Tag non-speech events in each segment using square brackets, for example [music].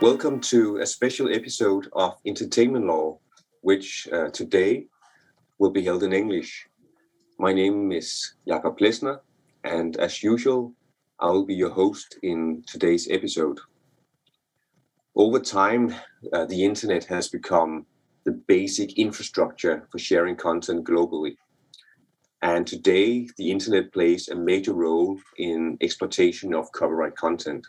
Welcome to a special episode of Entertainment Law, which uh, today will be held in English. My name is Jakob Plesner, and as usual, I will be your host in today's episode. Over time, uh, the internet has become the basic infrastructure for sharing content globally. And today, the internet plays a major role in exploitation of copyright content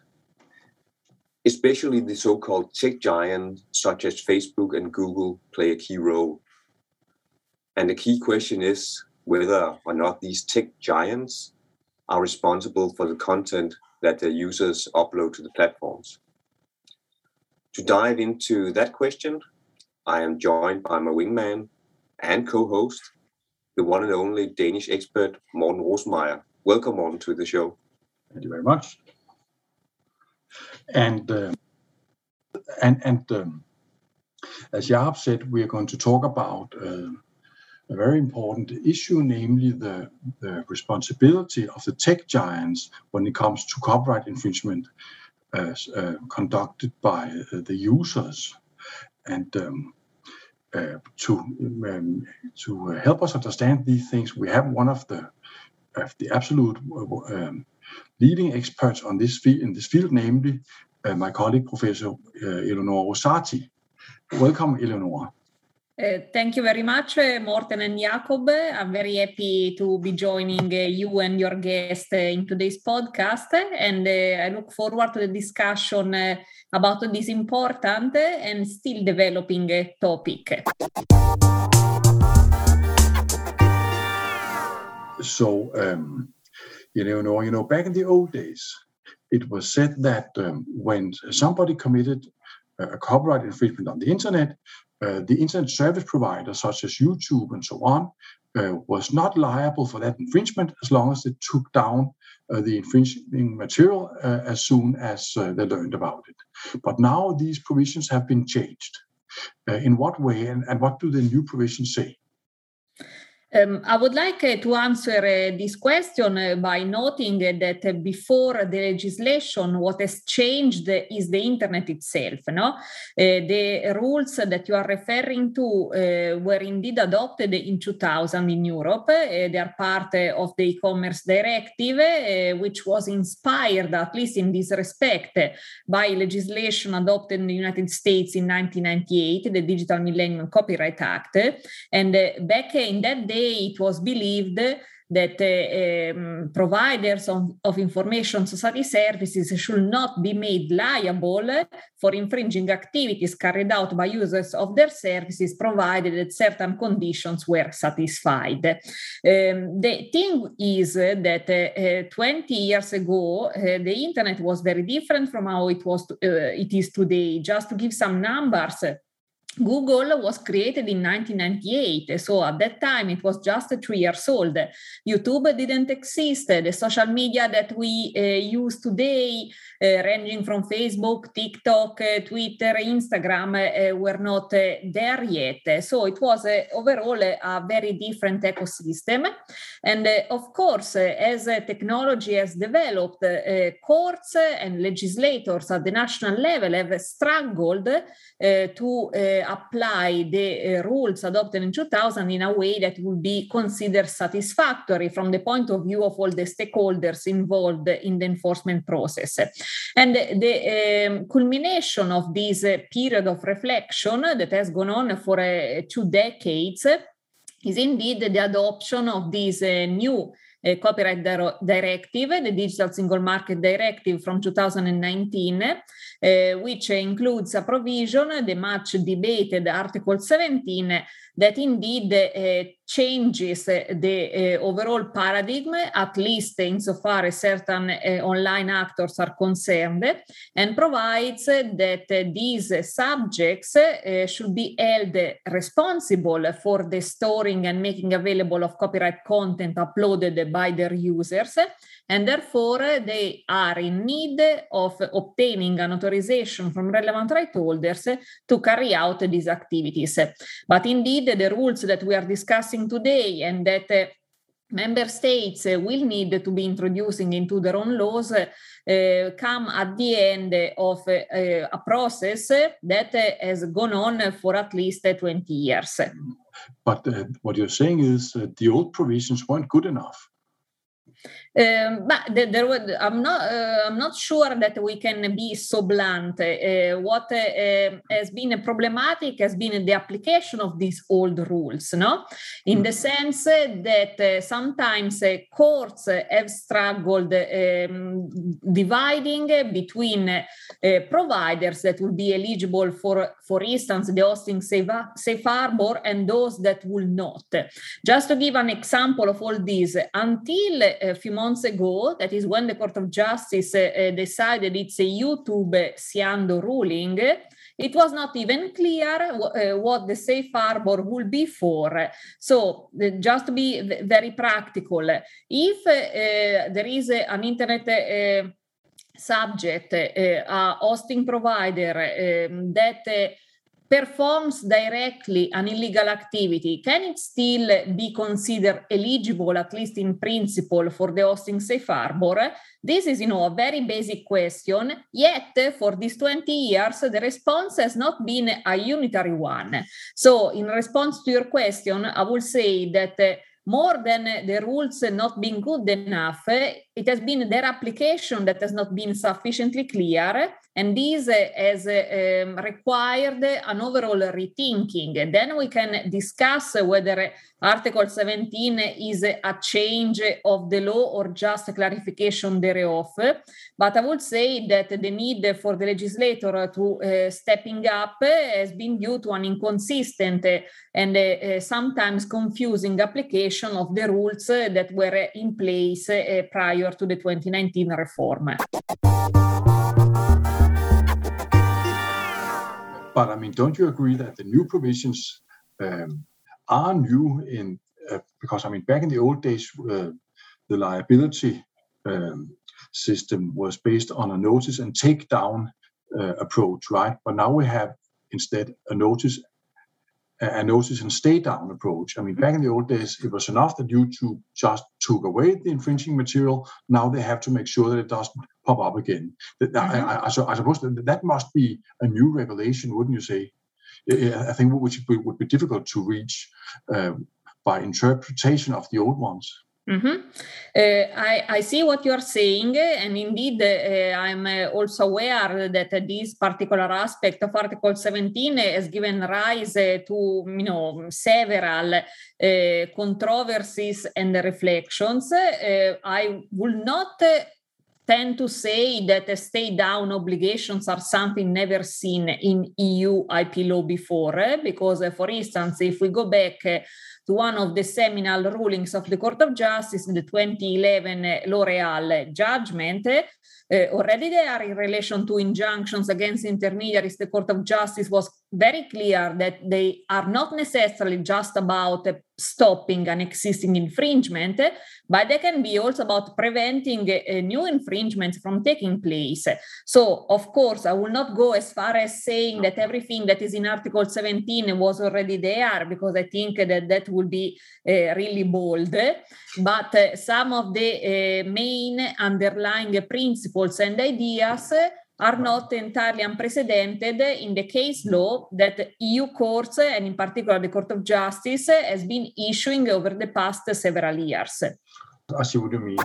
especially the so-called tech giants such as Facebook and Google play a key role. And the key question is whether or not these tech giants are responsible for the content that their users upload to the platforms. To dive into that question, I am joined by my wingman and co-host, the one and only Danish expert, Morten Rosenmeier. Welcome, Morten, to the show. Thank you very much and uh, and and um, as Jaap said, we are going to talk about uh, a very important issue, namely the, the responsibility of the tech giants when it comes to copyright infringement uh, conducted by uh, the users. And um, uh, to um, to help us understand these things, we have one of the of the absolute um, leading experts on this field, in this field, namely uh, my colleague, Professor uh, Eleonora Rosati. Welcome, Eleonora. Uh, thank you very much, uh, Morten and Jakob. I'm very happy to be joining uh, you and your guest uh, in today's podcast, and I look forward to the discussion about this important and still developing topic. So, um, you know, you know, back in the old days, it was said that um, when somebody committed a copyright infringement on the internet, uh, the internet service provider, such as YouTube and so on, uh, was not liable for that infringement as long as they took down uh, the infringing material uh, as soon as uh, they learned about it. But now these provisions have been changed. Uh, in what way, and, and what do the new provisions say? Um, I would like uh, to answer uh, this question uh, by noting that before the legislation, what has changed is the internet itself. No, the rules that you are referring to were indeed adopted in 2000 in Europe. they are part of the e-commerce directive, which was inspired, at least in this respect, by legislation adopted in the United States in 1998, the Digital Millennium Copyright Act. And back in that day it was believed that uh, um, providers of, of, information society services should not be made liable for infringing activities carried out by users of their services provided that certain conditions were satisfied. Um, the thing is that uh, uh, 20 years ago, uh, the internet was very different from how it was to, uh, it is today. Just to give some numbers, Google was created in 1998, so at that time it was just three years old. YouTube didn't exist. The social media that we uh, use today, uh, ranging from Facebook, TikTok, uh, Twitter, Instagram, uh, were not uh, there yet. So it was uh, overall a very different ecosystem. And of course, as technology has developed, courts and legislators at the national level have struggled to apply the uh, rules adopted in 2000 in a way that would be considered satisfactory from the point of view of all the stakeholders involved in the enforcement process. And the um, culmination of this uh, period of reflection that has gone on for two decades is indeed the adoption of this uh, new copyright di- directive, the Digital Single Market Directive from 2019, uh, which includes a provision, the much debated Article 17, that indeed uh, changes the uh, overall paradigm, at least insofar as certain uh, online actors are concerned, and provides that these subjects should be held responsible for the storing and making available of copyright content uploaded by their users and therefore they are in need of obtaining an authorization from relevant right holders to carry out these activities. But indeed, the rules that we are discussing today and that member states uh, will need to be introducing into their own laws uh, come at the end of uh, a process that has gone on for at least 20 years. But what you're saying is the old provisions weren't good enough. Um, but there was, I'm not. Uh, I'm not sure that we can be so blunt. Uh, what uh, has been problematic has been the application of these old rules. No, in the sense that uh, sometimes courts have struggled um, dividing between uh, providers that will be eligible for, for instance, the hosting safe, safe harbor and those that will not. Just to give an example of all these, until a few months ago, that is when the Court of Justice uh, decided it's a YouTube Cyando ruling, it was not even clear uh, what the safe harbor would be for. So, uh, just to be very practical, if uh, there is an internet uh, subject, uh, a hosting provider um, that performs directly an illegal activity, can it still be considered eligible, at least in principle, for the hosting safe harbor? This is, you know, a very basic question. Yet, for these 20 years, the response has not been a unitary one. So, in response to your question, I will say that. Uh, more than the rules not being good enough, it has been their application that has not been sufficiently clear. And this has um, required an overall rethinking. Then we can discuss whether Article 17 is a change of the law or just a clarification thereof. But I would say that the need for the legislator to uh, stepping up has been due to an inconsistent and uh, sometimes confusing application of the rules that were in place uh, prior to the 2019 reform. But I mean, don't you agree that the new provisions um, are new in uh, because I mean, back in the old days, uh, the liability um, system was based on a notice and take down uh, approach, right? But now we have instead a notice a notice and stay down approach. I mean, back in the old days, it was enough that YouTube just took away the infringing material. Now they have to make sure that it doesn't pop up again. Mm-hmm. I, I, I suppose that, that must be a new revelation, wouldn't you say? I think which would be difficult to reach uh, by interpretation of the old ones. Mm-hmm. Uh, I, I, see what you are saying, and indeed, uh, I'm uh, also aware that this particular aspect of Article 17 has given rise to, you know, several uh, controversies and reflections. Uh, I will not tend to say that stay down obligations are something never seen in EU IP law before, eh? because, eh, for instance, if we go back eh, to one of the seminal rulings of the Court of Justice, the 2011 L'Oreal judgment. Uh, already there, in relation to injunctions against intermediaries, the Court of Justice was very clear that they are not necessarily just about uh, stopping an existing infringement, but they can be also about preventing uh, new infringements from taking place. So, of course, I will not go as far as saying that everything that is in Article 17 was already there, because I think that that would be uh, really bold. But uh, some of the uh, main underlying principles and ideas are not entirely unprecedented in the case law that EU courts, and in particular the Court of Justice, has been issuing over the past several years. I see what you mean.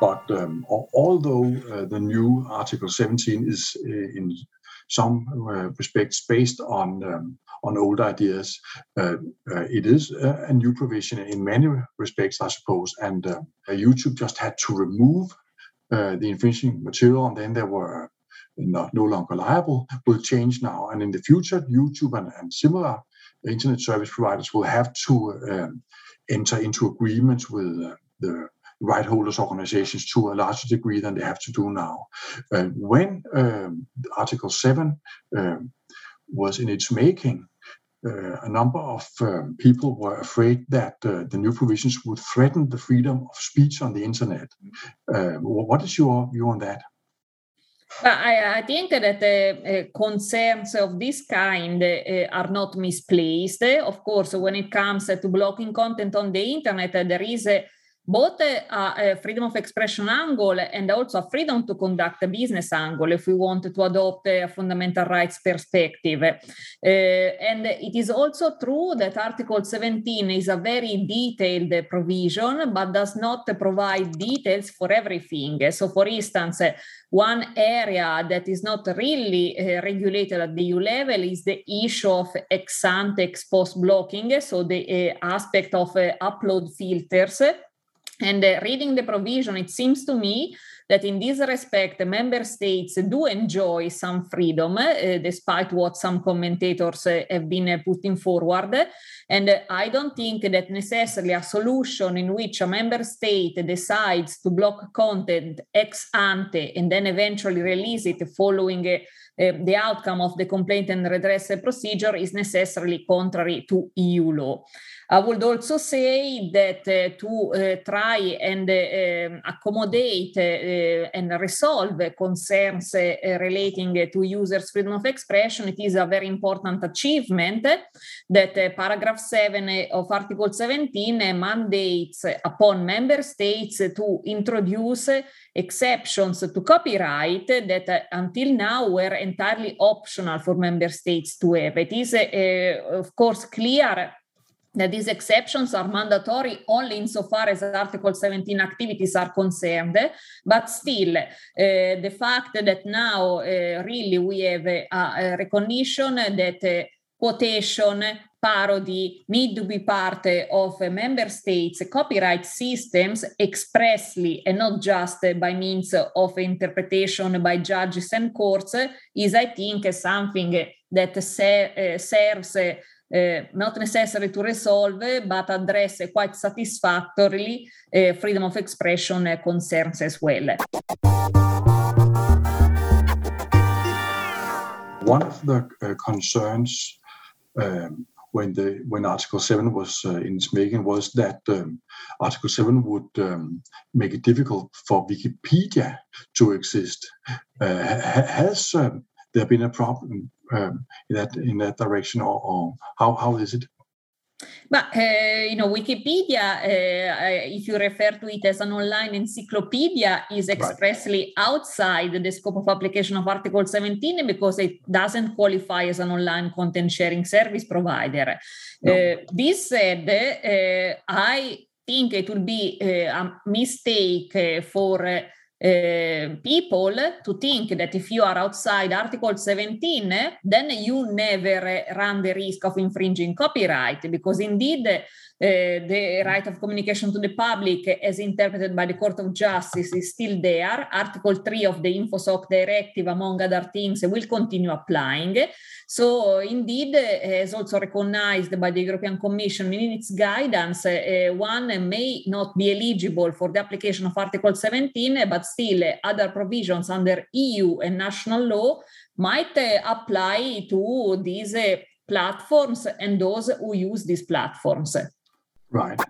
But um, although uh, the new Article 17 is uh, in some uh, respects based on um, on old ideas. Uh, uh, it is a, new provision in many respects, I suppose, and YouTube just had to remove the infringing material, and then there were not no longer liable will change now. And in the future, YouTube and, and similar internet service providers will have to um, enter into agreements with uh, the right holders organizations to a larger degree than they have to do now. Uh, when um, Article 7 um, was in its making, uh, a number of um, people were afraid that uh, the new provisions would threaten the freedom of speech on the internet. Uh, what is your view on that? I, I, think that uh, uh, concerns of this kind uh, are not misplaced. Of course, when it comes to blocking content on the internet, there is a both a, a, freedom of expression angle and also a freedom to conduct a business angle if we want to adopt a fundamental rights perspective. Uh, and it is also true that Article 17 is a very detailed provision, but does not provide details for everything. So, for instance, one area that is not really uh, regulated at the EU level is the issue of ex ante ex post blocking, so the uh, aspect of uh, upload filters and uh, reading the provision, it seems to me that in this respect, member states do enjoy some freedom, uh, despite what some commentators uh, have been uh, putting forward. And I don't think that necessarily a solution in which a member state decides to block content ex ante and then eventually release it following uh, uh, the outcome of the complaint and redress procedure is necessarily contrary to EU law. I would also say that uh, to try and uh, accommodate Eh, and resolve concerns eh, relating to users' freedom of expression, it is a very important achievement that eh, paragraph 7 of Article 17 mandates upon member states to introduce exceptions to copyright that until now were entirely optional for member states to have. It is, of course, clear that these exceptions are mandatory only insofar as Article 17 activities are concerned. But still, uh, the fact that now uh, really we have a, a recognition that uh, quotation, parody need to be part of member states' copyright systems expressly and not just by means of interpretation by judges and courts is, I think, something that ser- serves uh, not necessary to resolve, but address quite satisfactorily uh, freedom of expression concerns as well. One of the uh, concerns um, when the when Article 7 was uh, in its making was that um, Article 7 would um, make it difficult for Wikipedia to exist. Uh, has um, there been a problem um, in that in that direction, or, or how how is it? But uh, you know, Wikipedia, uh, if you refer to it as an online encyclopedia, is expressly right. outside the scope of application of Article 17 because it doesn't qualify as an online content sharing service provider. No. Uh, this said, uh, I think it will be uh, a mistake uh, for uh, people to think that if you are outside Article 17, then you never run the risk of infringing copyright, because indeed Eh, the right of communication to the public, as interpreted by the Court of Justice, is still there. Article 3 of the InfoSoc Directive, among other things, will continue applying. So, indeed, eh, as also recognized by the European Commission in its guidance, uh, one may not be eligible for the application of Article 17, but still other provisions under EU and national law might apply to these platforms and those who use these platforms. Right.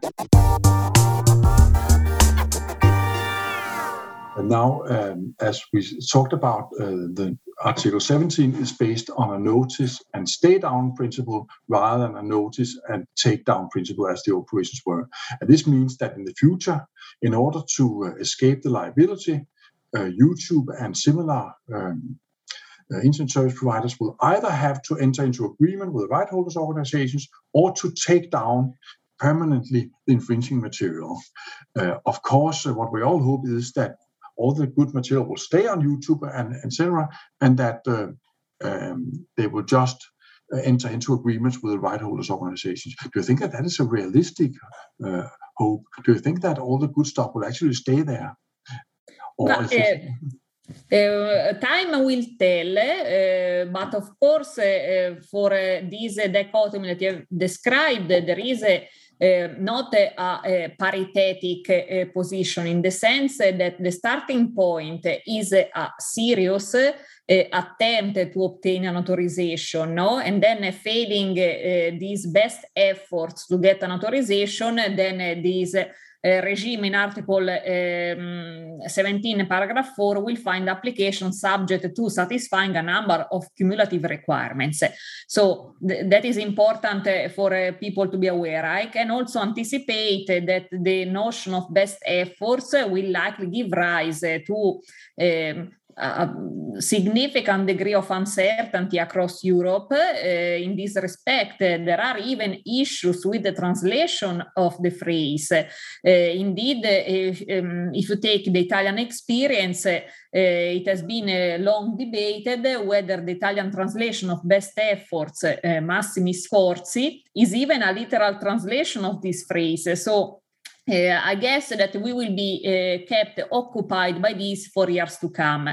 And now, um, as we talked about, uh, the Article 17 is based on a notice and stay down principle rather than a notice and take down principle as the operations were. And this means that in the future, in order to uh, escape the liability, uh, YouTube and similar um, uh, internet service providers will either have to enter into agreement with right holders organizations or to take down permanently the infringing material. Uh, of course, uh, what we all hope is that all the good material will stay on YouTube and etc., and that uh, um, they will just uh, enter into agreements with the right holders organizations. Do you think that that is a realistic uh, hope? Do you think that all the good stuff will actually stay there? But, uh, time will tell, uh, but of course, uh, for this dichotomy that you have described, there is a uh, Eh, not a, eh, a paritetic uh, eh, position in the sense that the starting point is a serious attempt to obtain an authorization, no? And then failing these best efforts to get an authorization, then these regime in Article um, 17, paragraph 4 will find application subject to satisfying a number of cumulative requirements. So th- that is important for people to be aware. I can also anticipate that the notion of best efforts will likely give rise to um, a significant degree of uncertainty across Europe uh, in this respect. there are even issues with the translation of the phrase. Uh, indeed, if, um, if, you take the Italian experience, uh, it has been long debated whether the Italian translation of best efforts, massimi sforzi, is even a literal translation of this phrase. So uh, I guess that we will be uh, kept occupied by this for years to come.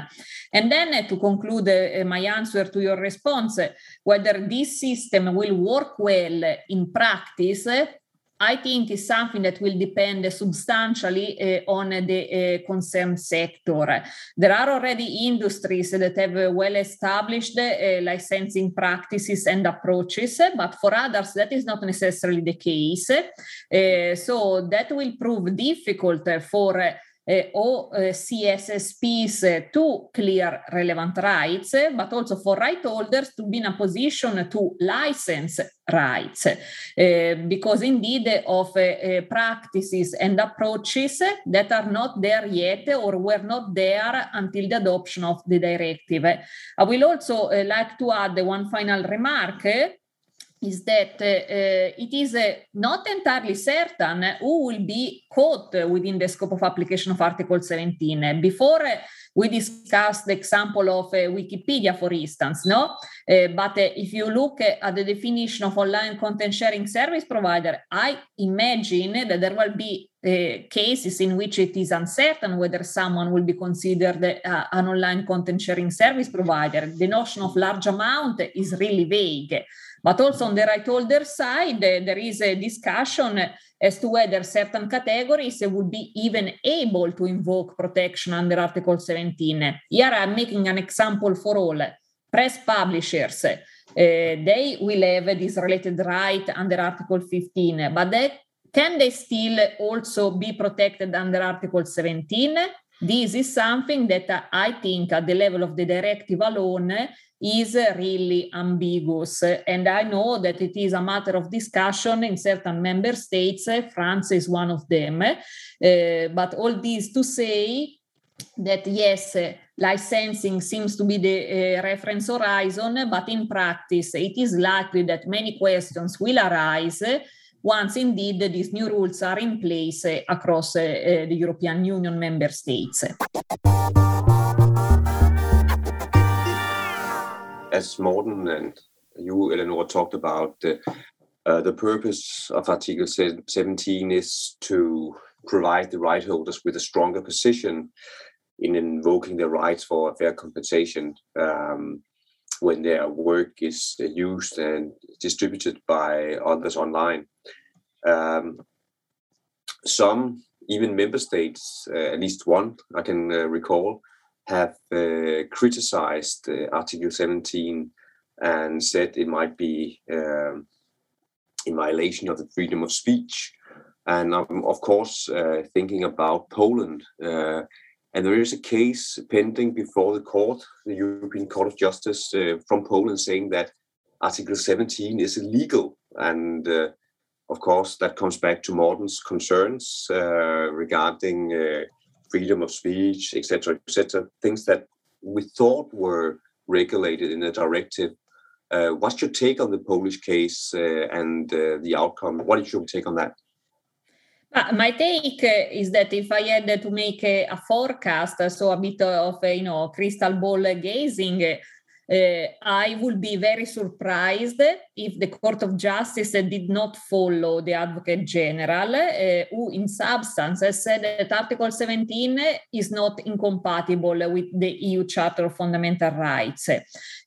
And then uh, to conclude uh, my answer to your response, whether this system will work well in practice, I think is something that will depend substantially uh, on the uh, concerned sector. There are already industries that have well established uh, licensing practices and approaches, but for others, that is not necessarily the case. So that will prove difficult for OCSSPs to clear relevant rights, but also for right holders to be in a position to license rights, uh, because indeed of eh, eh, practices and approaches that are not there yet or were not there until the adoption of the directive. I will also like to add one final remark is that uh, it is uh, not entirely certain who will be caught within the scope of application of Article 17. Before uh, we discussed the example of uh, Wikipedia, for instance, no? Uh, but uh, if you look at the definition of online content sharing service provider, I imagine that there will be cases in which it is uncertain whether someone will be considered an online content sharing service provider. The notion of large amount is really vague. But also on the right holder side, there is a discussion as to whether certain categories would be even able to invoke protection under Article 17. Here I'm making an example for all. Press publishers, uh, they will have this related right under Article 15, but they, can they still also be protected under Article 17? This is something that I think at the level of the directive alone is really ambiguous. And I know that it is a matter of discussion in certain member states. France is one of them. Uh, but all this to say that yes, licensing seems to be the uh, reference horizon, but in practice, it is likely that many questions will arise once indeed these new rules are in place across uh, the European Union member states. as Morten and you, Eleanor, talked about, uh, the purpose of Article 17 is to provide the right holders with a stronger position in invoking their rights for fair compensation um, when their work is used and distributed by others online. Um, some, even member states, uh, at least one I can uh, recall, have uh, criticized uh, Article 17 and said it might be um, in violation of the freedom of speech. And I'm, of course, uh, thinking about Poland. Uh, and there is a case pending before the court, the European Court of Justice uh, from Poland, saying that Article 17 is illegal. And uh, of course, that comes back to Morten's concerns regarding freedom of speech, etc., etc., things that we thought were regulated in a directive. Uh, what's your take on the Polish case uh, and uh, the outcome? What is your take on that? Uh, my take is that if I had to make a forecast, so a bit of you know crystal ball gazing, uh, I would be very surprised if the Court of Justice did not follow the Advocate General, uh, who in substance has said that Article 17 is not incompatible with the EU Charter of Fundamental Rights.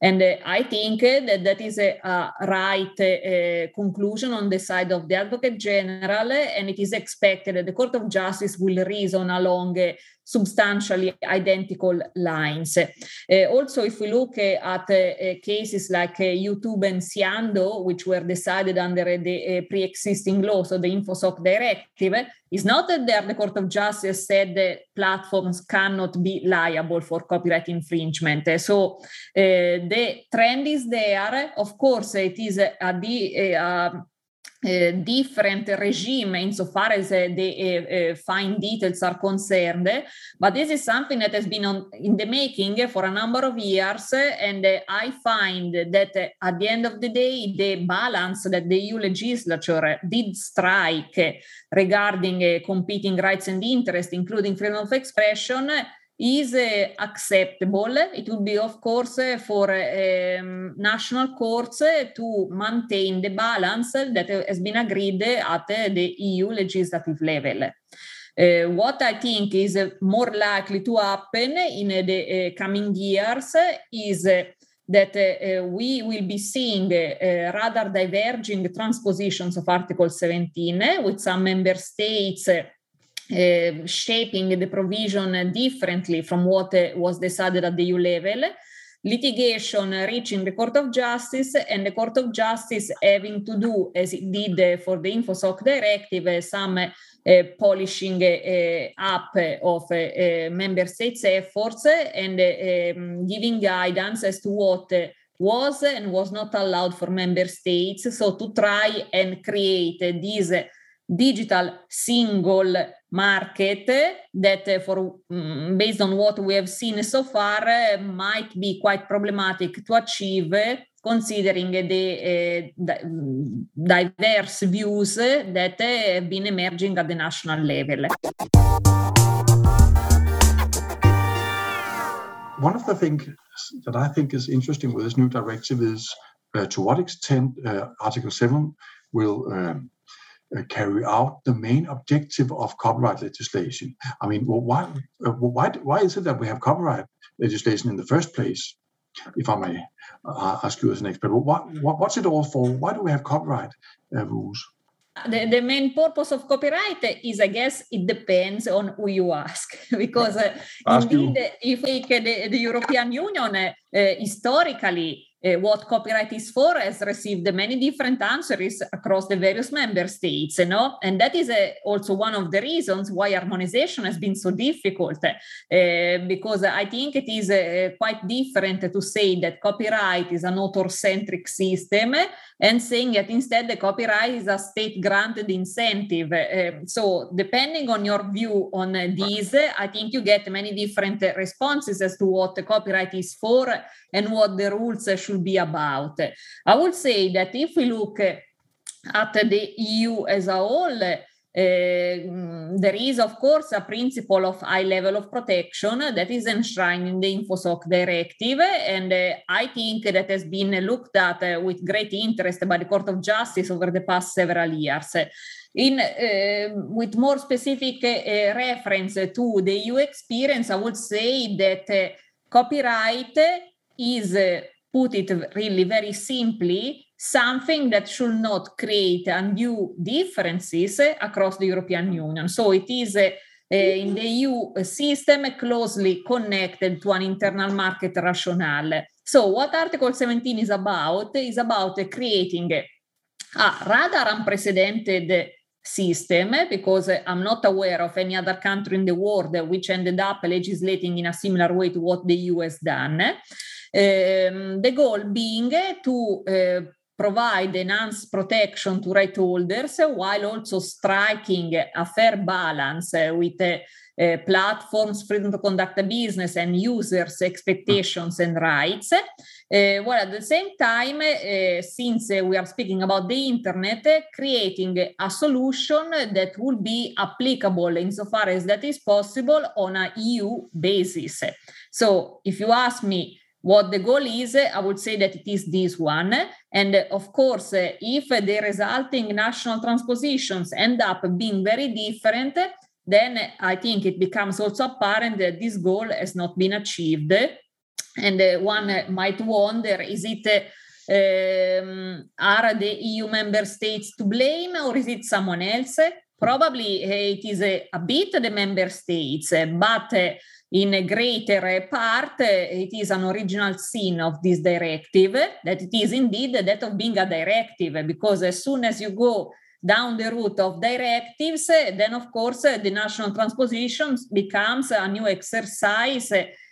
And uh, I think that that is a, a right uh, conclusion on the side of the Advocate General, and it is expected that the Court of Justice will reason along substantially identical lines. Also, if we look at cases like YouTube and Cyando, which were decided under the pre-existing law, so the InfoSoc directive, is not that there the Court of Justice said that platforms cannot be liable for copyright infringement. So uh, the trend is there. Of course, it is a, a, a uh, different regime insofar as uh, the uh, fine details are concerned. But this is something that has been on, in the making for a number of years. And I find that at the end of the day, the balance that the EU legislature did strike regarding competing rights and interests, including freedom of expression, is uh, acceptable. It would be, of course, uh, for um, national courts to maintain the balance that has been agreed at the EU legislative level. Uh, what I think is more likely to happen in the coming years is that uh, we will be seeing uh, rather diverging transpositions of Article 17, with some member states uh, shaping the provision differently from what uh, was decided at the EU level, litigation reaching the Court of Justice, and the Court of Justice having to do, as it did for the InfoSoc directive, some uh, polishing uh, up of uh, member states' efforts and um, giving guidance as to what was and was not allowed for member states. So, to try and create this digital single market that for um, based on what we have seen so far uh, might be quite problematic to achieve considering the uh, diverse views that have been emerging at the national level. One of the things that I think is interesting with this new directive is uh, to what extent uh, Article 7 will um, uh, carry out the main objective of copyright legislation. I mean, well, why, uh, why, why is it that we have copyright legislation in the first place? If I may uh, ask you as an expert, what, what, what's it all for? Why do we have copyright uh, rules? The, the main purpose of copyright is, I guess, it depends on who you ask. [laughs] because uh, indeed, you. if we look at the, the European Union, uh, historically, uh, what copyright is for has received many different answers across the various member states you know? and that is uh, also one of the reasons why harmonization has been so difficult uh, because i think it is uh, quite different to say that copyright is an author-centric system and saying that instead the copyright is a state granted incentive uh, so depending on your view on these i think you get many different responses as to what the copyright is for and what the rules should be about. I would say that if we look at the EU as a whole, uh, there is, of course, a principle of high level of protection that is enshrined in the InfoSoc directive. And uh, I think that has been looked at uh, with great interest by the Court of Justice over the past several years. In, with more specific reference to the EU experience, I would say that copyright is, put it really very simply, something that should not create undue differences across the European Union. So it is uh, in the EU system closely connected to an internal market rationale. So what Article 17 is about is about creating a rather unprecedented system because I'm not aware of any other country in the world which ended up legislating in a similar way to what the EU has done. Um, the goal being to uh, provide enhanced protection to right holders while also striking a fair balance with uh, platforms, freedom to conduct a business, and users' expectations and rights. Uh, while at the same time, uh, since we are speaking about the internet, creating a solution that will be applicable insofar as that is possible on a EU basis. So, if you ask me, what the goal is, I would say that it is this one. And uh, of course, uh, if the resulting national transpositions end up being very different, then I think it becomes also apparent that this goal has not been achieved. And uh, one might wonder is it um, are the EU member states to blame or is it someone else? probably it is a, a bit the member states, but in a greater part, it is an original sin of this directive, that it is indeed that of being a directive, because as soon as you go down the route of directives, then of course the national transposition becomes a new exercise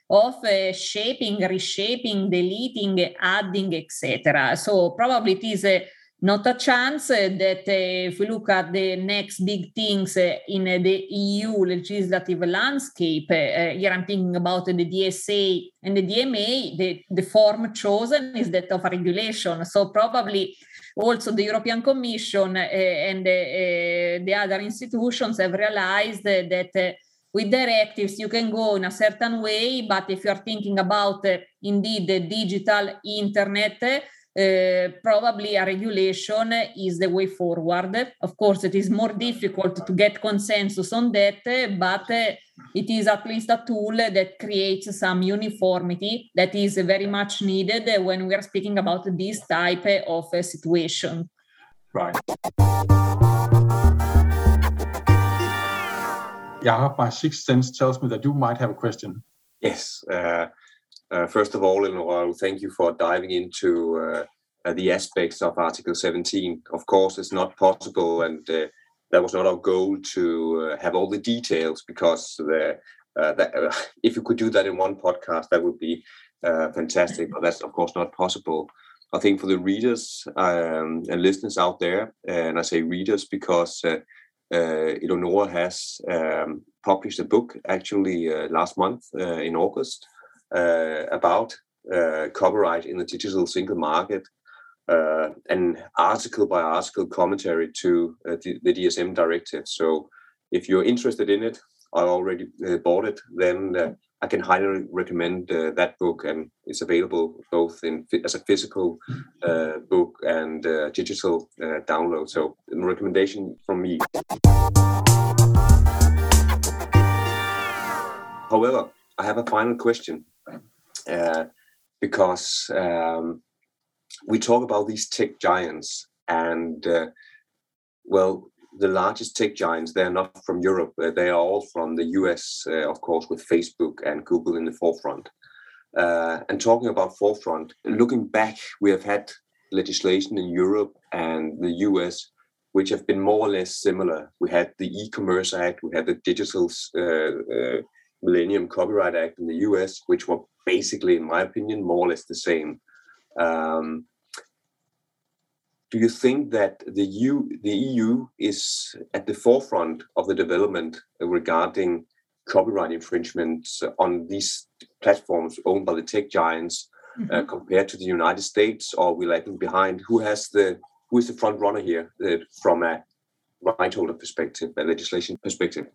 of uh, shaping, reshaping, deleting, adding, etc. So probably it is a not a chance that uh, if we look at the next big things in the EU legislative landscape, here I'm thinking about the DSA and the DMA, the, the form chosen is that of a regulation. So probably also the European Commission and the other institutions have realized that with directives you can go in a certain way but if you're thinking about uh, indeed the digital internet uh, probably a regulation is the way forward. Of course, it is more difficult to get consensus on that, but uh, it is at least a tool that creates some uniformity that is very much needed when we are speaking about this type of uh, situation. Right. Yeah, my sixth sense tells me that you might have a question. Yes. Uh, uh, first of all, Eleonora, thank you for diving into uh, uh, the aspects of Article 17. Of course, it's not possible, and uh, that was not our goal to uh, have all the details because the, that, [laughs] if you could do that in one podcast, that would be fantastic. But that's of course not possible. I think for the readers um, and listeners out there, and I say readers because uh, Eleonora has um, published a book actually uh, last month uh, in August about copyright in the digital single market, uh, an article by article commentary to uh, the, the, DSM directive. So if you're interested in it, I already uh, bought it, then uh, I can highly recommend uh, that book, and it's available both in as a physical uh, book and digital download. So, a recommendation from me. However, I have a final question because um, we talk about these tech giants, and uh, well, the largest tech giants they're not from Europe; uh, they are all from the US, uh, of course, with Facebook and Google in the forefront. Uh, and talking about forefront, looking back, we have had legislation in Europe and the US which have been more or less similar. We had the e-commerce act, we had the digital uh, uh, Millennium Copyright Act in the US, which were basically, in my opinion, more or less the same. Um, do you think that the EU, the EU is at the forefront of the development regarding copyright infringements on these platforms owned by the tech giants uh, mm-hmm. uh, compared to the United States, or are we lagging behind? Who has the who is the front runner here uh, from a right holder perspective, a legislation perspective?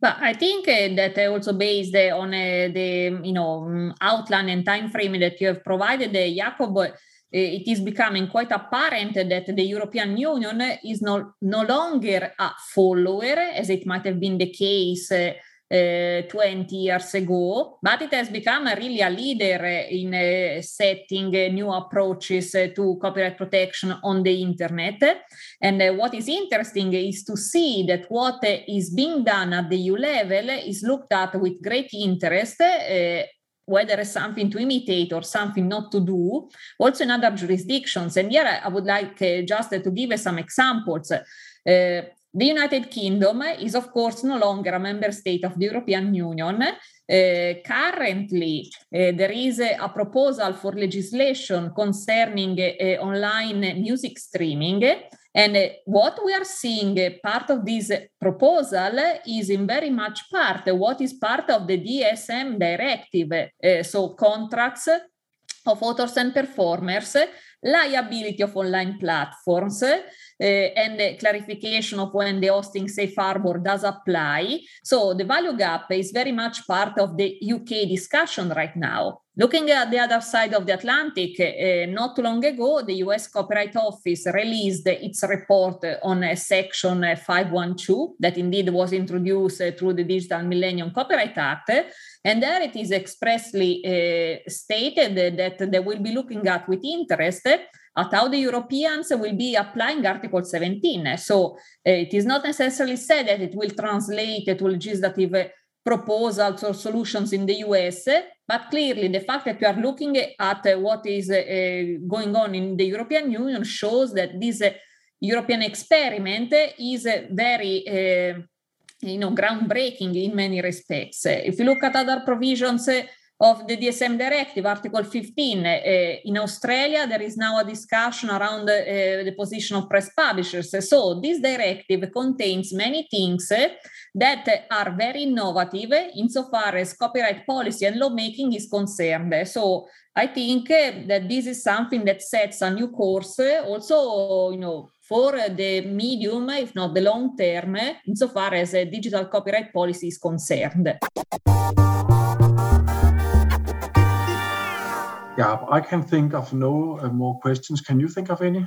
But I think uh, that also based on uh, the you know mm, outline and time frame that you have provided, uh, Jakob, uh, it is becoming quite apparent that the European Union is no, no longer a follower, as it might have been the case uh, uh, 20 years ago, but it has become really a leader in uh, setting uh, new approaches to copyright protection on the internet. And what is interesting is to see that what is being done at the EU level is looked at with great interest whether it's something to imitate or something not to do, also in other jurisdictions. And here I would like uh, just uh, to give some examples. Uh, the United Kingdom is, of course, no longer a member state of the European Union. Uh, currently, uh, there is a, a, proposal for legislation concerning uh, online music streaming. And what we are seeing, part of this proposal is in very much part what is part of the DSM directive. so, contracts of authors and performers, liability of online platforms, uh, and the clarification of when the hosting safe harbor does apply. So the value gap is very much part of the UK discussion right now. Looking at the other side of the Atlantic, uh, not long ago, the US Copyright Office released its report on uh, Section 512 that indeed was introduced uh, through the Digital Millennium Copyright Act. And there it is expressly stated that they will be looking at with interest at how the Europeans will be applying Article 17. So it is not necessarily said that it will translate to legislative proposals or solutions in the US, but clearly the fact that we are looking at what is uh, going on in the European Union shows that this uh, European experiment is very uh, you know groundbreaking in many respects. If you look at other provisions of the DSM directive, Article 15. Uh, in Australia, there is now a discussion around uh, the position of press publishers. So, this directive contains many things uh, that are very innovative insofar as copyright policy and lawmaking is concerned. So, I think that this is something that sets a new course, also, you know, for the medium, if not the long term, insofar as digital copyright policy is concerned. Yeah, I can think of no uh, more questions. Can you think of any?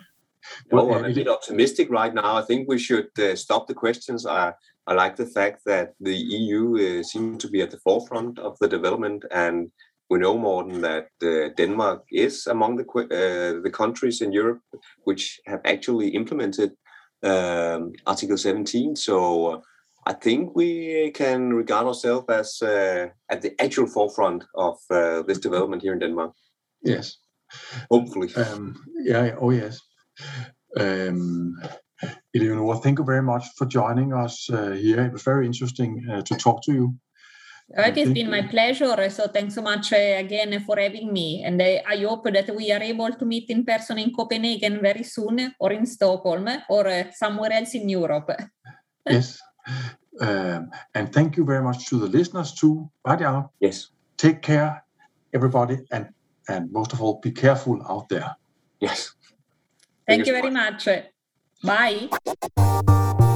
No, I'm a bit optimistic right now. I think we should uh, stop the questions. I, I like the fact that the EU uh, seems to be at the forefront of the development, and we know more than that uh, Denmark is among the uh, the countries in Europe which have actually implemented um, Article 17. So uh, I think we can regard ourselves as uh, at the actual forefront of uh, this development here in Denmark. Yes. Hopefully. Um, yeah. Oh, yes. Um, Eleonora, thank you very much for joining us uh, here. It was very interesting uh, to talk to you. It has been my pleasure. So thanks so much uh, again for having me. And uh, I hope that we are able to meet in person in Copenhagen very soon, or in Stockholm, or uh, somewhere else in Europe. [laughs] yes. Um, and thank you very much to the listeners too. Bye, Yes. Take care, everybody, and and most of all, be careful out there. Yes. Thank, Thank you very much. much. Bye.